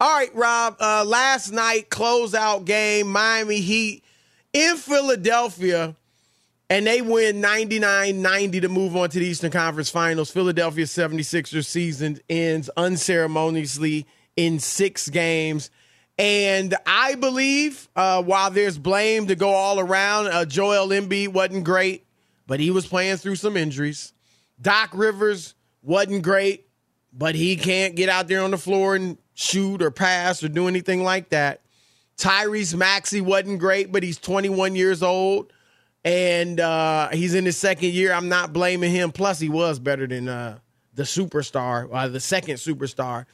All right, Rob. Uh, last night, closeout game, Miami Heat in Philadelphia, and they win 99 90 to move on to the Eastern Conference Finals. Philadelphia 76ers season ends unceremoniously in six games. And I believe, uh, while there's blame to go all around, uh, Joel Embiid wasn't great, but he was playing through some injuries. Doc Rivers wasn't great, but he can't get out there on the floor and shoot or pass or do anything like that. Tyrese Maxey wasn't great, but he's 21 years old and uh, he's in his second year. I'm not blaming him. Plus, he was better than uh, the superstar, uh, the second superstar.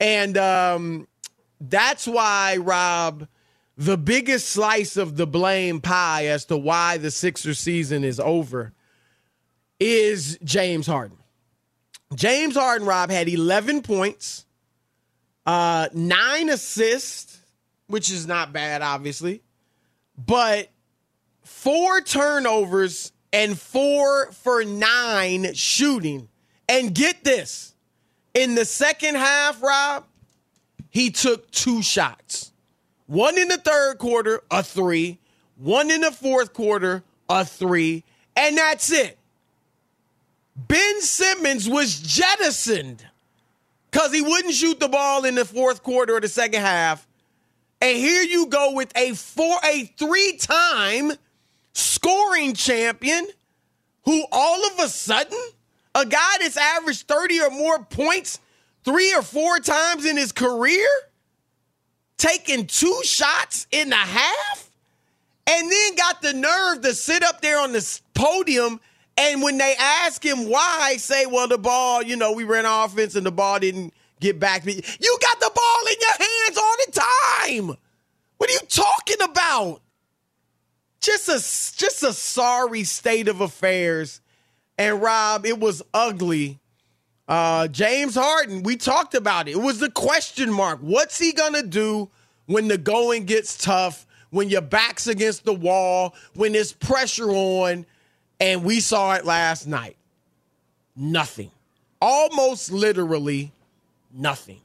And um, that's why, Rob, the biggest slice of the blame pie as to why the Sixer season is over is James Harden. James Harden, Rob, had 11 points, uh, nine assists, which is not bad, obviously, but four turnovers and four for nine shooting. And get this in the second half, Rob, he took two shots. One in the third quarter, a three. One in the fourth quarter, a three. And that's it. Ben Simmons was jettisoned because he wouldn't shoot the ball in the fourth quarter or the second half. And here you go with a four, a three-time scoring champion who all of a sudden, a guy that's averaged 30 or more points three or four times in his career, taking two shots in the half, and then got the nerve to sit up there on the podium – and when they ask him why, say, well, the ball, you know, we ran offense and the ball didn't get back. You got the ball in your hands all the time. What are you talking about? Just a just a sorry state of affairs. And Rob, it was ugly Uh, James Harden, we talked about it. It was the question mark. What's he to do when the going gets tough, when your back's against the wall, when there's pressure on? And we saw it last night. Nothing. Almost literally nothing.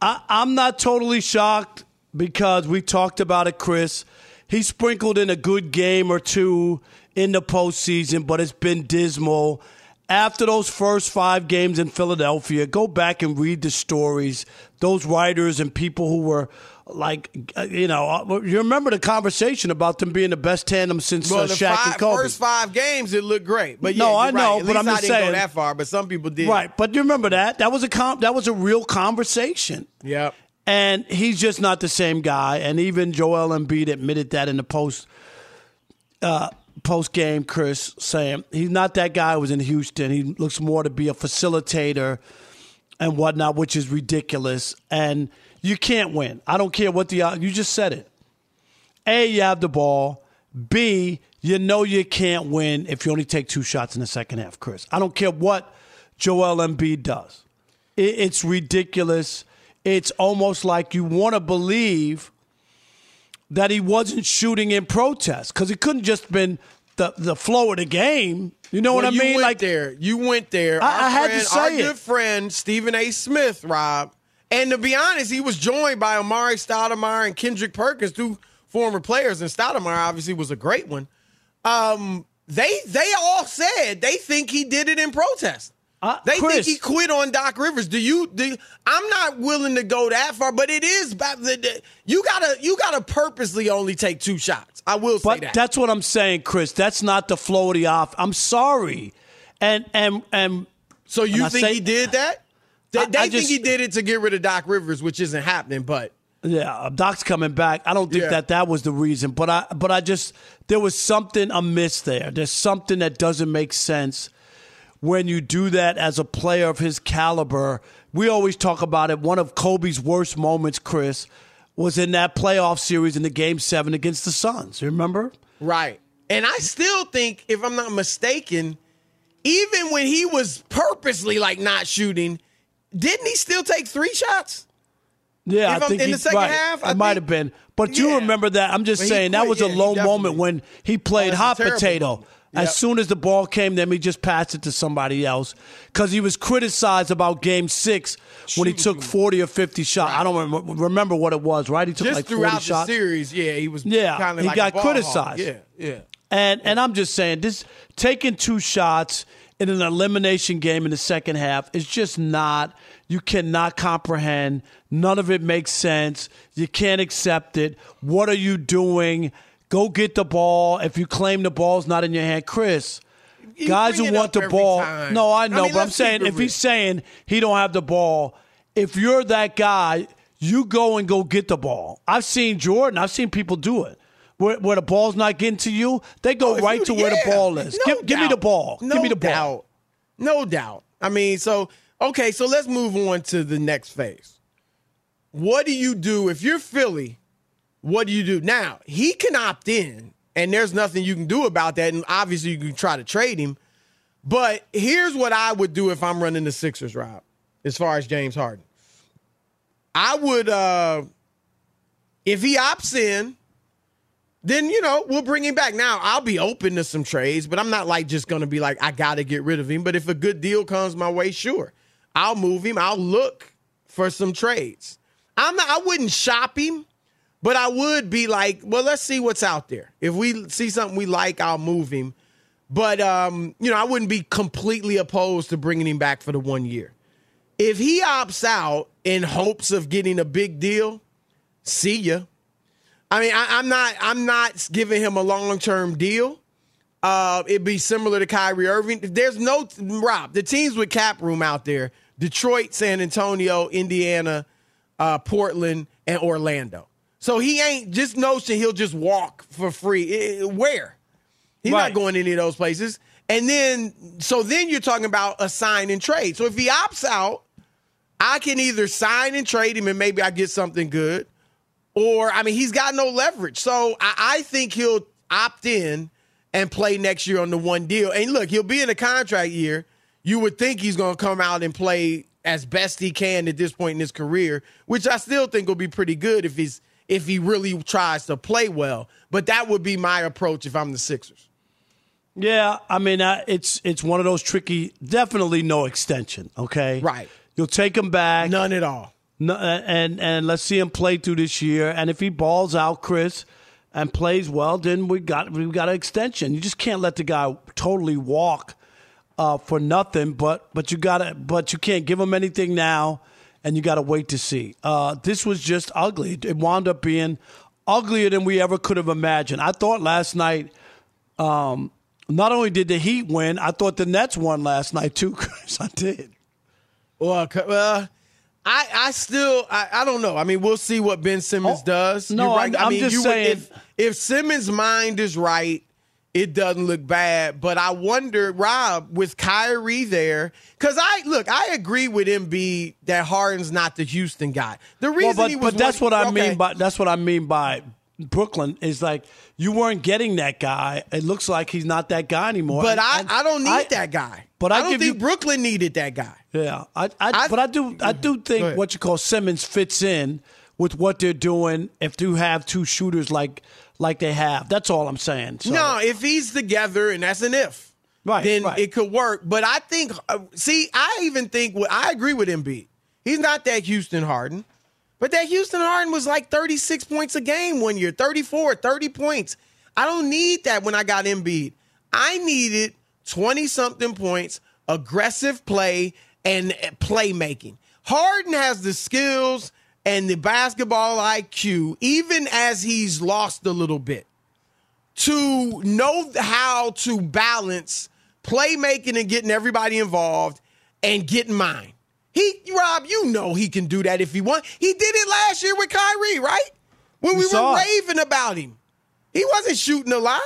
I, I'm not totally shocked because we talked about it, Chris. He sprinkled in a good game or two in the postseason, but it's been dismal. After those first five games in Philadelphia, go back and read the stories. Those writers and people who were like, uh, you know, uh, you remember the conversation about them being the best tandem since Well, uh, the Shaq five, and Kobe. first five games, it looked great. But No, you're I right. know, At but I'm I just didn't saying- go that far, but some people did. Right, but you remember that that was a com- that was a real conversation. Yep. And he's just not the same guy. And even Joel Embiid admitted that in the post uh, post game, Chris saying he's not that guy who was in Houston. He looks more to be a facilitator and whatnot, which is ridiculous. And you can't win. I don't care what the you just said it. A, you have the ball. B, you know you can't win if you only take two shots in the second half, Chris. I don't care what Joel Embiid does. It, it's ridiculous. It's almost like you want to believe that he wasn't shooting in protest because he couldn't just been the the flow of the game. You know Well, what I you mean? Went like there, you went there. I- I had to say our it. good friend Stephen A. Smith, Rob, and to be honest, he was joined by Amar'e Stoudemire and Kendrick Perkins, two former players, and Stoudemire obviously was a great one. Um, they they all said they think he did it in protest. Uh, they Chris. think he quit on Doc Rivers. Do you? Do I'm not willing to go that far, but it is. ba- the- the- You gotta you gotta purposely only take two shots. I will say But that. that's what I'm saying, Chris. That's not the flow of the off. I'm sorry, and and and. So you and think say- he did that? They, I- they I think just- he did it to get rid of Doc Rivers, which isn't happening. But Yeah, Doc's coming back. I don't think Yeah. that that was the reason, but I but I just there was something amiss there. There's something that doesn't make sense when you do that as a player of his caliber. We always talk about it. One of Kobe's worst moments, Chris, was in that playoff series in the game 7 against the Suns. You remember? right, and I still think, if I'm not mistaken, even when he was purposely like not shooting, didn't he still take three shots? Yeah, If I think in he- the second right. half, I it might have been. But you remember that? I'm just But saying that was yeah, a low moment when he played oh, a hot potato. moment. As Yep. soon as the ball came, then he just passed it to somebody else because he was criticized about Game Six when he took 40 or 50 shots. I don't remember, remember what it was. Right? He took Just like 40 throughout the shots. series, yeah, he was. Yeah, he like got ball hog. criticized. Yeah, yeah. And and I'm just saying this taking two shots in an elimination game in the second half is just not you cannot comprehend. None of it makes sense. You can't accept it. What are you doing? Go get the ball. If you claim the ball's not in your hand, Chris. You guys who want the ball. time. No, I I know, mean, but I'm saying if real. he's saying he don't have the ball, if you're that guy, you go and go get the ball. I've seen Jordan. I've seen people do it. Where, where the ball's not getting to you, they go Oh, right you- to where the ball is. no give, give me the ball. No give me the ball. doubt. No doubt. I mean, so okay, so let's move on to the next phase. What do you do if you're Philly? What do you do now? He can opt in, and there's nothing you can do about that. And obviously, you can try to trade him. But here's what I would do if I'm running the Sixers route, as far as James Harden. I would, uh if he opts in, then you know we'll bring him back. Now I'll be open to some trades, but I'm not like just gonna be like I got to get rid of him. But if a good deal comes my way, sure, I'll move him. I'll look for some trades. I'm not. I wouldn't shop him, but I would be like, well, let's see what's out there. If we see something we like, I'll move him. But um, you know, I wouldn't be completely opposed to bringing him back for the one year. If he opts out in hopes of getting a big deal, see ya. I mean, I, I'm not. I'm not giving him a long term deal. Uh, it'd be similar to Kyrie Irving. There's no Rob. The teams with cap room out there: Detroit, San Antonio, Indiana, uh, Portland, and Orlando. So he ain't just notion he'll just walk for free. Where? He's Right. not going to any of those places. And then, so then you're talking about a sign and trade. So if he opts out, I can either sign and trade him and maybe I get something good, or I mean, he's got no leverage. So I, I think he'll opt in and play next year on the one deal. And look, he'll be in a contract year. you would think he's going to come out and play as best he can at this point in his career, which I still think will be pretty good if he's if he really tries to play well. But that would be my approach if I'm the Sixers. Yeah, I mean, uh, it's it's one of those tricky. Definitely no extension. Okay, right. You'll take him back. None at all. No, and and let's see him play through this year. And if he balls out, Chris, and plays well, then we got we got an extension. You just can't let the guy totally walk uh, for nothing. But but you got to but you can't give him anything now, and you got to wait to see. Uh, this was just ugly. It wound up being uglier than we ever could have imagined. I thought last night. Um, not only did the Heat win, I thought the Nets won last night too, Chris. I did. Well, uh, I I still I, I don't know. I mean, we'll see what Ben Simmons Oh, does. no, right. I'm- I I'm mean, just you would- saying- if if Simmons' mind is right, it doesn't look bad. But I wonder, Rob, with Kyrie there, because I look, I agree with Embiid that Harden's not the Houston guy. The reason Well, but, he was but that's what I okay. mean by that's what I mean by Brooklyn is like you weren't getting that guy. It looks like he's not that guy anymore. But I, I don't need I- that guy. but I I, don't think you- Brooklyn needed that guy. Yeah, I, I, I- but I do I do think what you call Simmons fits in with what they're doing. If you have two shooters like like they have, that's all I'm saying. So, No, if he's together, and that's an if, Right, then right. it could work. But I think, uh, see, I even think, I agree with Embiid. He's not that Houston Harden, but that Houston Harden was like 36 points a game one year, 34, 30 points. I don't need that when I got Embiid. I needed 20 something points, aggressive play, and uh, playmaking. Harden has the skills and the basketball IQ, even as he's lost a little bit to know how to balance playmaking and getting everybody involved and getting mine. He, Rob, you know he can do that if he wants. He did it last year with Kyrie, right? When we, We were it. raving about him. He wasn't shooting a lot.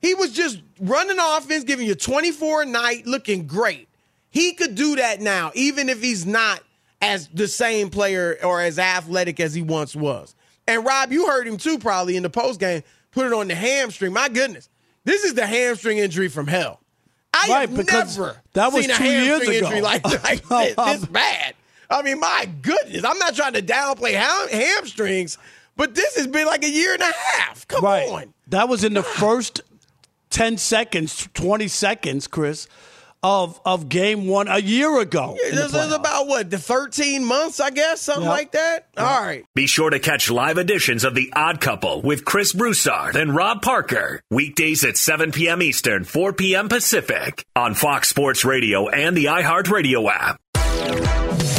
He was just running offense, giving you 24 a night, looking great. He could do that now, even if he's not as the same player or as athletic as he once was. And Rob, you heard him too, probably in the post game. Put it on the hamstring. My goodness, this is the hamstring injury from hell. I Right, have never that was seen a hamstring ago. injury like, like this, this bad. I mean, my goodness, I'm not trying to downplay ham- hamstrings, but this has been like a year and a half. Come right. on. That was in the first ten seconds, twenty seconds, Chris, of of game one a year ago. in the This is about what the 13 months, I guess, something Yep. like that. All right. Be sure to catch live editions of The Odd Couple with Chris Broussard and Rob Parker. Weekdays at 7 p.m. Eastern, 4 p.m. Pacific on Fox Sports Radio and the iHeartRadio app.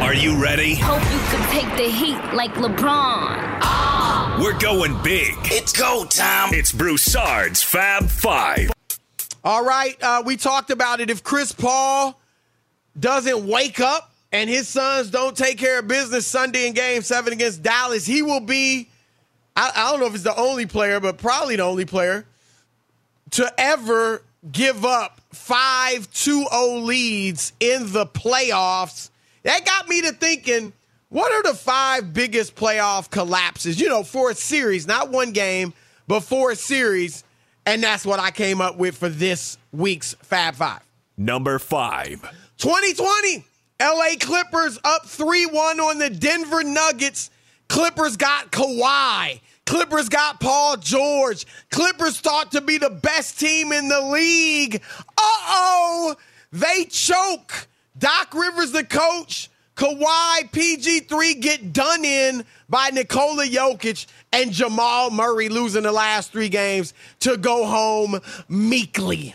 Are you ready? Hope you can take the heat like LeBron. Ah! We're going big. It's go time. It's Broussard's Fab Five. All right, uh, we talked about it. If Chris Paul doesn't wake up and his Suns don't take care of business Sunday in Game Seven against Dallas, he will be. I, I don't know if it's the only player, but probably the only player to ever give up five 2-0 leads in the playoffs that got me to thinking, what are the five biggest playoff collapses? You know, for a series, not one game, but for a series. And that's what I came up with for this week's Fab Five. Number five 2020, LA Clippers up 3 1 on the Denver Nuggets. Clippers got Kawhi. Clippers got Paul George. Clippers thought to be the best team in the league. Uh oh, they choke. Doc Rivers, the coach, Kawhi, PG3 get done in by Nikola Jokic and Jamal Murray losing the last three games to go home meekly.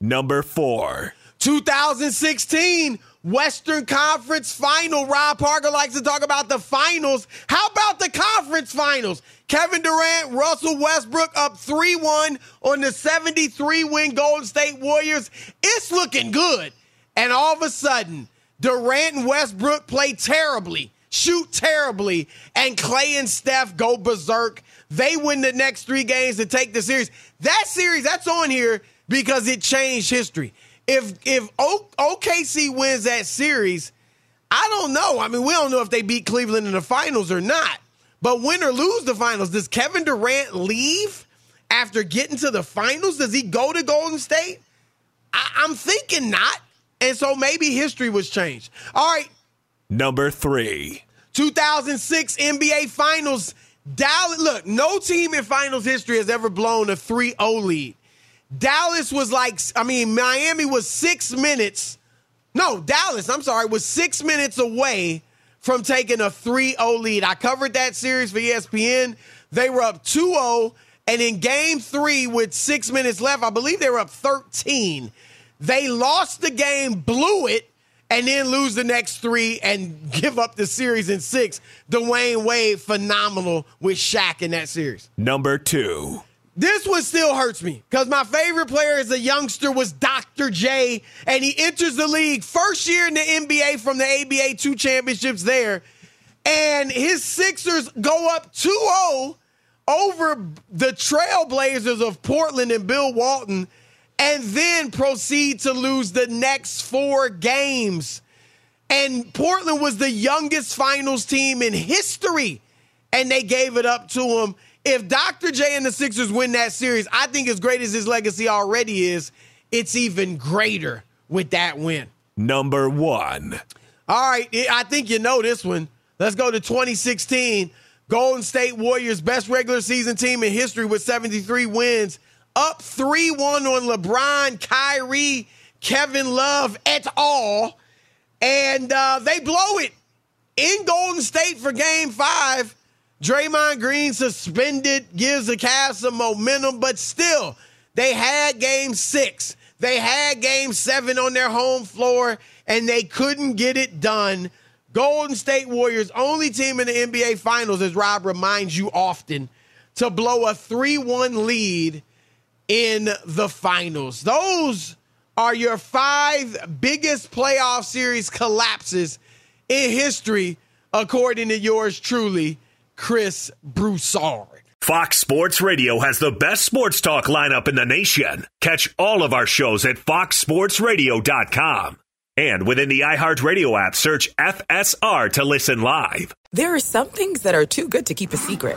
Number four. 2016 Western Conference Final. Rob Parker likes to talk about the finals. How about the conference finals? Kevin Durant, Russell Westbrook up 3 1 on the 73 win Golden State Warriors. It's looking good. And all of a sudden, Durant and Westbrook play terribly, shoot terribly, and Clay and Steph go berserk. They win the next three games to take the series. That series, that's on here because it changed history. If if OKC wins that series, I don't know. I mean, we don't know if they beat Cleveland in the finals or not. But win or lose the finals, does Kevin Durant leave after getting to the finals? Does he go to Golden State? I- I'm thinking not. And so maybe history was changed. All right. Number three. 2006 NBA Finals. Dallas, look, no team in finals history has ever blown a 3 0 lead. Dallas was like, I mean, Miami was six minutes No, Dallas, I'm sorry, was six minutes away from taking a 3 0 lead. I covered that series for ESPN. They were up 2 0. And in game three, with six minutes left, I believe they were up 13. They lost the game, blew it, and then lose the next three and give up the series in six. Dwyane Wade, phenomenal with Shaq in that series. Number two. This one still hurts me because my favorite player as a youngster was Dr. J, and he enters the league first year in the NBA from the ABA two championships there. And his Sixers go up 2 0 over the Trailblazers of Portland and Bill Walton, and then proceed to lose the next four games. And Portland was the youngest finals team in history, and they gave it up to him if Dr. J and the Sixers win that series, I think as great as his legacy already is, it's even greater with that win. Number one. All right, I think you know this one. Let's go to 2016. Golden State Warriors, best regular season team in history with 73 wins, up 3 1 on LeBron, Kyrie, Kevin Love et al. And uh, they blow it in Golden State for game five. Draymond Green suspended gives the Cavs some momentum, but still, they had game six. They had game seven on their home floor, and they couldn't get it done. Golden State Warriors, only team in the NBA Finals, as Rob reminds you often, to blow a 3 1 lead in the finals. Those are your five biggest playoff series collapses in history, according to yours truly. Chris Broussard. Fox Sports Radio has the best sports talk lineup in the nation. Catch all of our shows at foxsportsradio.com. And within the iHeartRadio app, search FSR to listen live. There are some things that are too good to keep a secret.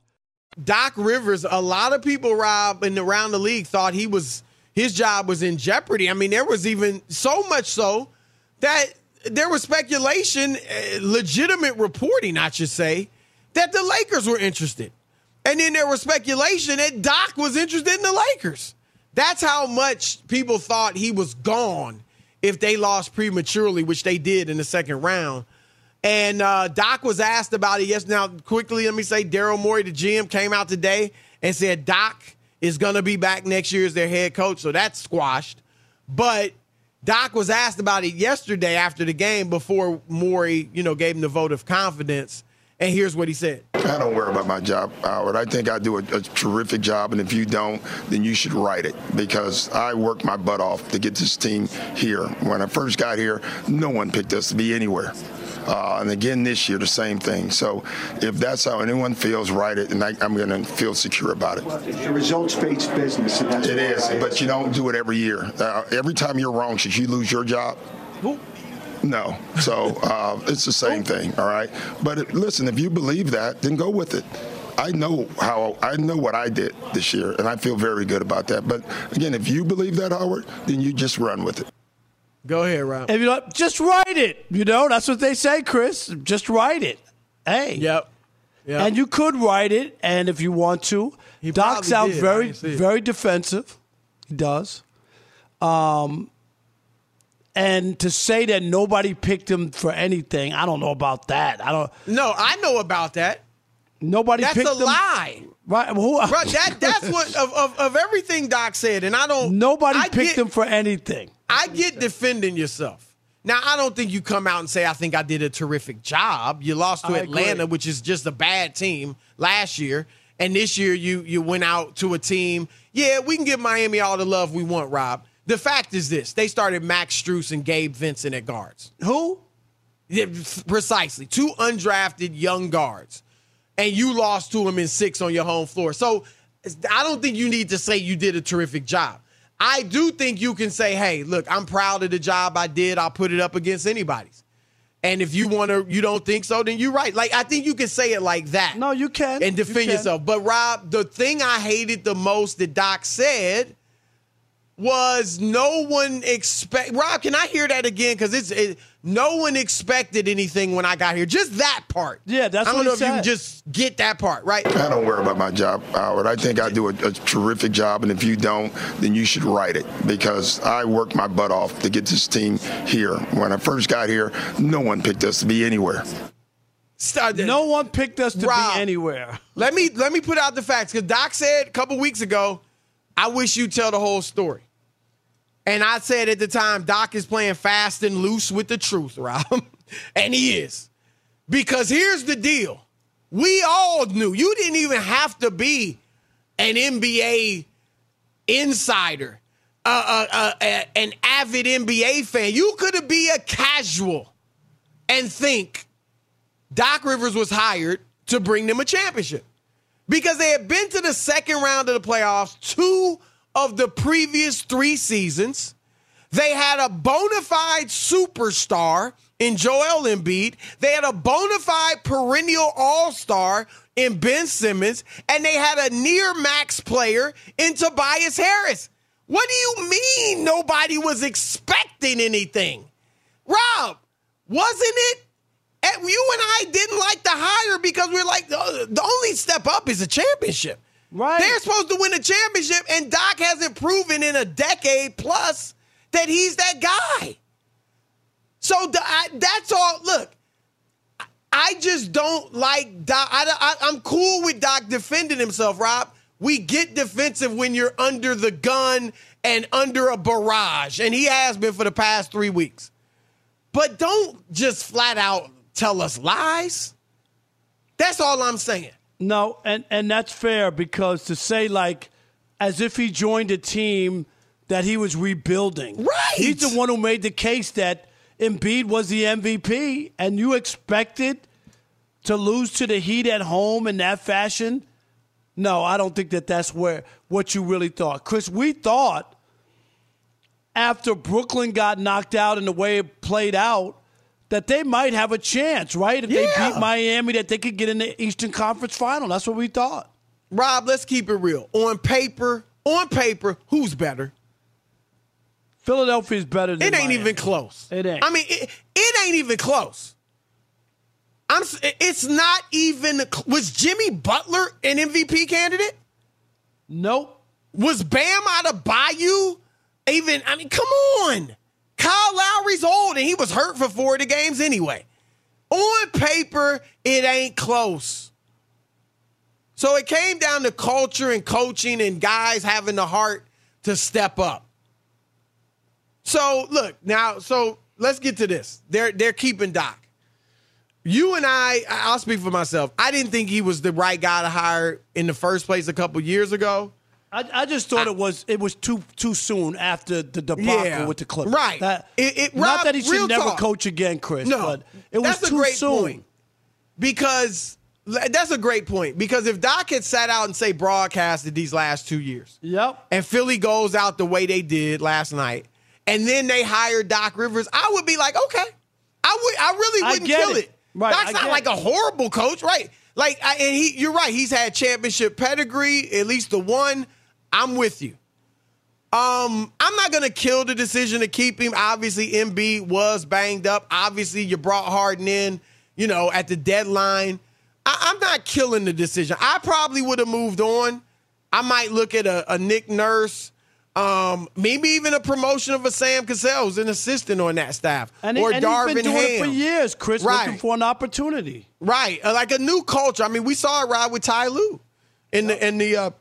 Doc Rivers, a lot of people, Rob, and around the league thought he was his job was in jeopardy. I mean, there was even so much so that there was speculation, uh, legitimate reporting, I should say, that the Lakers were interested. And then there was speculation that Doc was interested in the Lakers. That's how much people thought he was gone if they lost prematurely, which they did in the second round. And uh, Doc was asked about it. Yes, now quickly, let me say Daryl Morey, the GM, came out today and said Doc is going to be back next year as their head coach. So that's squashed. But Doc was asked about it yesterday after the game before Morey, you know, gave him the vote of confidence. And here's what he said. I don't worry about my job, Howard. I think I do a, a, terrific job, and if you don't, then you should write it because I worked my butt off to get this team here. When I first got here, no one picked us to be anywhere. Uh, and again this year, the same thing. So if that's how anyone feels, write it, and I, am going to feel secure about it. Well, it's a results-based business, and that's it is. But you don't do it every year. Uh, every time you're wrong, should you lose your job? No. So uh, it's the same thing, all right? But it, listen, if you believe that, then go with it. I know how I know what I did this year, and I feel very good about that. But again, if you believe that, Howard, then you just run with it. Go ahead, Rob. If you know, just write it. You know, that's what they say, Chris. Just write it. Hey. Yep. yep. And you could write it, and if you want to, he Doc sounds did. very, very defensive. He does. Um, and to say that nobody picked him for anything, I don't know about that. I don't. No, I know about that. Nobody That's picked a him. lie. Right? Who, Bro, that that's what of, of, of everything Doc said, and I don't. Nobody I picked get, him for anything. I get defending yourself. Now, I don't think you come out and say I think I did a terrific job. You lost to I Atlanta, agree. which is just a bad team last year, and this year you you went out to a team. Yeah, we can give Miami all the love we want, Rob. The fact is this: they started Max Strus and Gabe Vincent at guards. Who? Yeah, precisely, two undrafted young guards, and you lost to them in six on your home floor. So I don't think you need to say you did a terrific job. I do think you can say, "Hey, look, I'm proud of the job I did. I'll put it up against anybody's." And if you want to, you don't think so, then you're right. Like I think you can say it like that. No, you can and defend You can. yourself. But Rob, the thing I hated the most that Doc said was no one expect. Rob, can I hear that again? Because it's it, no one expected anything when I got here. Just that part. Yeah, that's I don't what know he if you can just get that part right. I don't worry about my job, Howard. I think I do a, a terrific job, and if you don't, then you should write it because I worked my butt off to get this team here. When I first got here, no one picked us to be anywhere. Start- uh, No one picked us to Rob, be anywhere. Let me let me put out the facts because Doc said a couple weeks ago, I wish you tell the whole story. And I said at the time, Doc is playing fast and loose with the truth, Rob. and he is. Because here's the deal. We all knew. You didn't even have to be an NBA insider, uh, uh, uh, an avid NBA fan. You could be a casual and think Doc Rivers was hired to bring them a championship because they had been to the second round of the playoffs two of the previous three seasons. They had a bona fide superstar in Joel Embiid. They had a bona fide perennial all star in Ben Simmons, and they had a near max player in Tobias Harris. What do you mean nobody was expecting anything? Rob, wasn't it? And you and I didn't like the hire because we are like, the, the only step up is a championship. Right. They're supposed to win a championship, and Doc hasn't proven in a decade plus that he's that guy. So that's all. Look, I just don't like Doc. I, I'm cool with Doc defending himself, Rob. We get defensive when you're under the gun and under a barrage, and he has been for the past three weeks. But don't just flat out tell us lies. That's all I'm saying. No, and and that's fair because to say like as if he joined a team that he was rebuilding. Right. He's the one who made the case that Embiid was the MVP and you expected to lose to the Heat at home in that fashion? No, I don't think that that's where what you really thought. Chris, we thought after Brooklyn got knocked out and the way it played out that they might have a chance, right? If Yeah. they beat Miami, that they could get in the Eastern Conference Final. That's what we thought. Rob, let's keep it real. On paper, on paper, who's better? Philadelphia's better than It ain't Miami. even close. It ain't. I mean, it, it ain't even close. I'm. It's not even. Was Jimmy Butler an MVP candidate? Nope. Was Bam Adebayo even? I mean, come on. Kyle Lowry's old and he was hurt for four of the games anyway. On paper, it ain't close. So it came down to culture and coaching and guys having the heart to step up. So look now. So let's get to this. They're they're keeping Doc. You and I, I'll speak for myself. I didn't think he was the right guy to hire in the first place a couple years ago. I, I just thought it was it was too too soon after the debacle Yeah. with the Clippers. Right. That, It- it- not that he should never talk. coach again, Chris. No, but it was that's too a great soon. point. Because that's a great point. Because if Doc had sat out and say broadcasted these last two years, Yep. and Philly goes out the way they did last night, and then they hire Doc Rivers, I would be like, okay, I would, I really wouldn't get kill it. it. Right, Doc's I not like a horrible coach, right? Like, I, and he, you're right. He's had championship pedigree, at least the one. I'm with you. Um, I'm not gonna kill the decision to keep him. Obviously, Embiid was banged up. Obviously, you brought Harden in, you know, at the deadline. I, I'm not killing the decision. I probably would have moved on. I might look at a, a Nick Nurse, um, maybe even a promotion of a Sam Cassell, who's an assistant on that staff, And, or and Darvin he's been doing it for Ham. years, Chris, Right. looking for an opportunity. Right, like a new culture. I mean, we saw it ride with Ty Lue in the in the uh,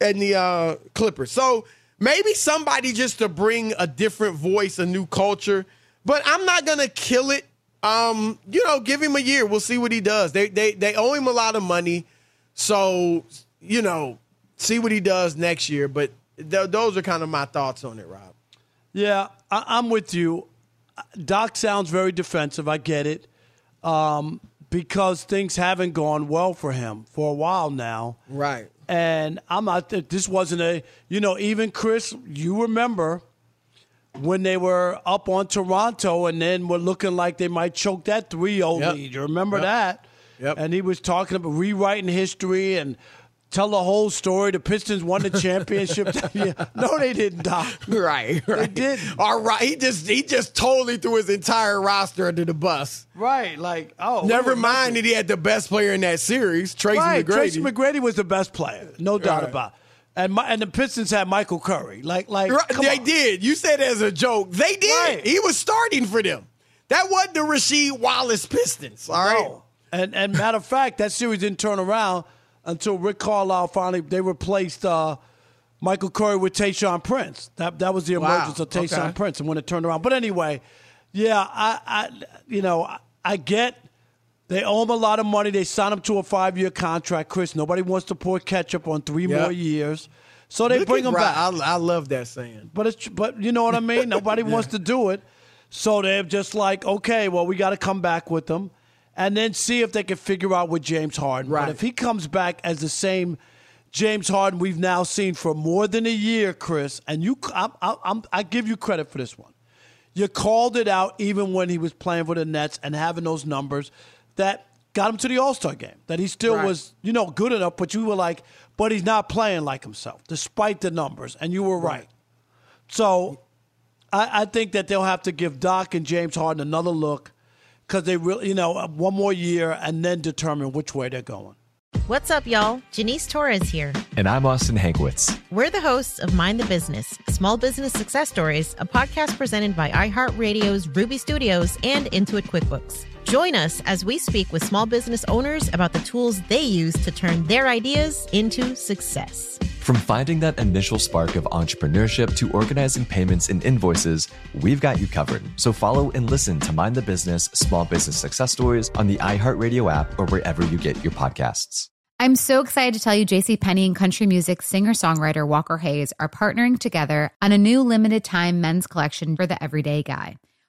in the uh, Clippers. So maybe somebody just to bring a different voice, a new culture. But I'm not gonna kill it. Um, you know, give him a year. We'll see what he does. They they they owe him a lot of money, so you know, see what he does next year. But th- those are kind of my thoughts on it, Rob. Yeah, I, I'm with you. Doc sounds very defensive. I get it. Um, because things haven't gone well for him for a while now. Right. And I'm not, this wasn't a, you know, even Chris, you remember when they were up on Toronto and then were looking like they might choke that 3 0 Yep. lead. You remember Yep. that? Yep. And he was talking about rewriting history and tell the whole story. The Pistons won the championship. No, they didn't, Doc. Right, right. did. All right. He just he just totally threw his entire roster under the bus. Right, like, oh. Never mind that he had the best player in that series, Tracy right, McGrady. Tracy McGrady was the best player, no doubt Right. about it. And, my, and the Pistons had Michael Curry. Like, like Right, they on. did. You said it as a joke. They did. Right. He was starting for them. That wasn't the Rasheed Wallace Pistons. All right. No. And and matter of fact, that series didn't turn around until Rick Carlisle finally they replaced uh, Michael Curry with Tayshaun Prince. That that was the Wow. emergence of Tayshaun Okay. Prince, and when it turned around. But anyway, yeah, I, I you know I, I get they owe him a lot of money. They signed him to a five year contract. Chris, nobody wants to pour ketchup on three Yep. more years, so they Look bring him Rob. back. I, I love that saying. But it's but you know what I mean. Nobody wants to do it, so they're just like, okay, well, we got to come back with them, and then see if they can figure out with James Harden. Right. But if he comes back as the same James Harden we've now seen for more than a year, Chris, and you, I'm, I'm, I give you credit for this one. You called it out even when he was playing for the Nets and having those numbers that got him to the All Star game. That he still Right. was, you know, good enough, but you were like, but he's not playing like himself, despite the numbers. And you were right. So I, I think that they'll have to give Doc and James Harden another look because they really, you know, uh, one more year and then determine which way they're going. What's up, y'all? Janice Torres here. And I'm Austin Hankwitz. We're the hosts of Mind the Business Small Business Success Stories, a podcast presented by iHeartRadio's Ruby Studios and Intuit QuickBooks. Join us as we speak with small business owners about the tools they use to turn their ideas into success. From finding that initial spark of entrepreneurship to organizing payments and invoices, we've got you covered. So follow and listen to Mind the Business Small Business Success Stories on the iHeartRadio app or wherever you get your podcasts. I'm so excited to tell you JC Penney and country music singer-songwriter Walker Hayes are partnering together on a new limited time men's collection for the everyday guy.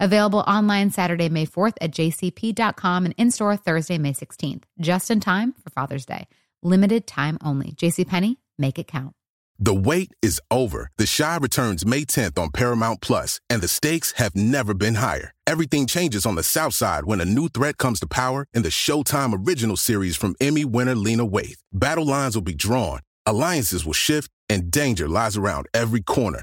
Available online Saturday, May 4th at jcp.com and in store Thursday, May 16th, just in time for Father's Day. Limited time only. JCPenney, make it count. The wait is over. The Chi returns May 10th on Paramount Plus, and the stakes have never been higher. Everything changes on the South Side when a new threat comes to power in the Showtime original series from Emmy winner Lena Waithe. Battle lines will be drawn, alliances will shift, and danger lies around every corner,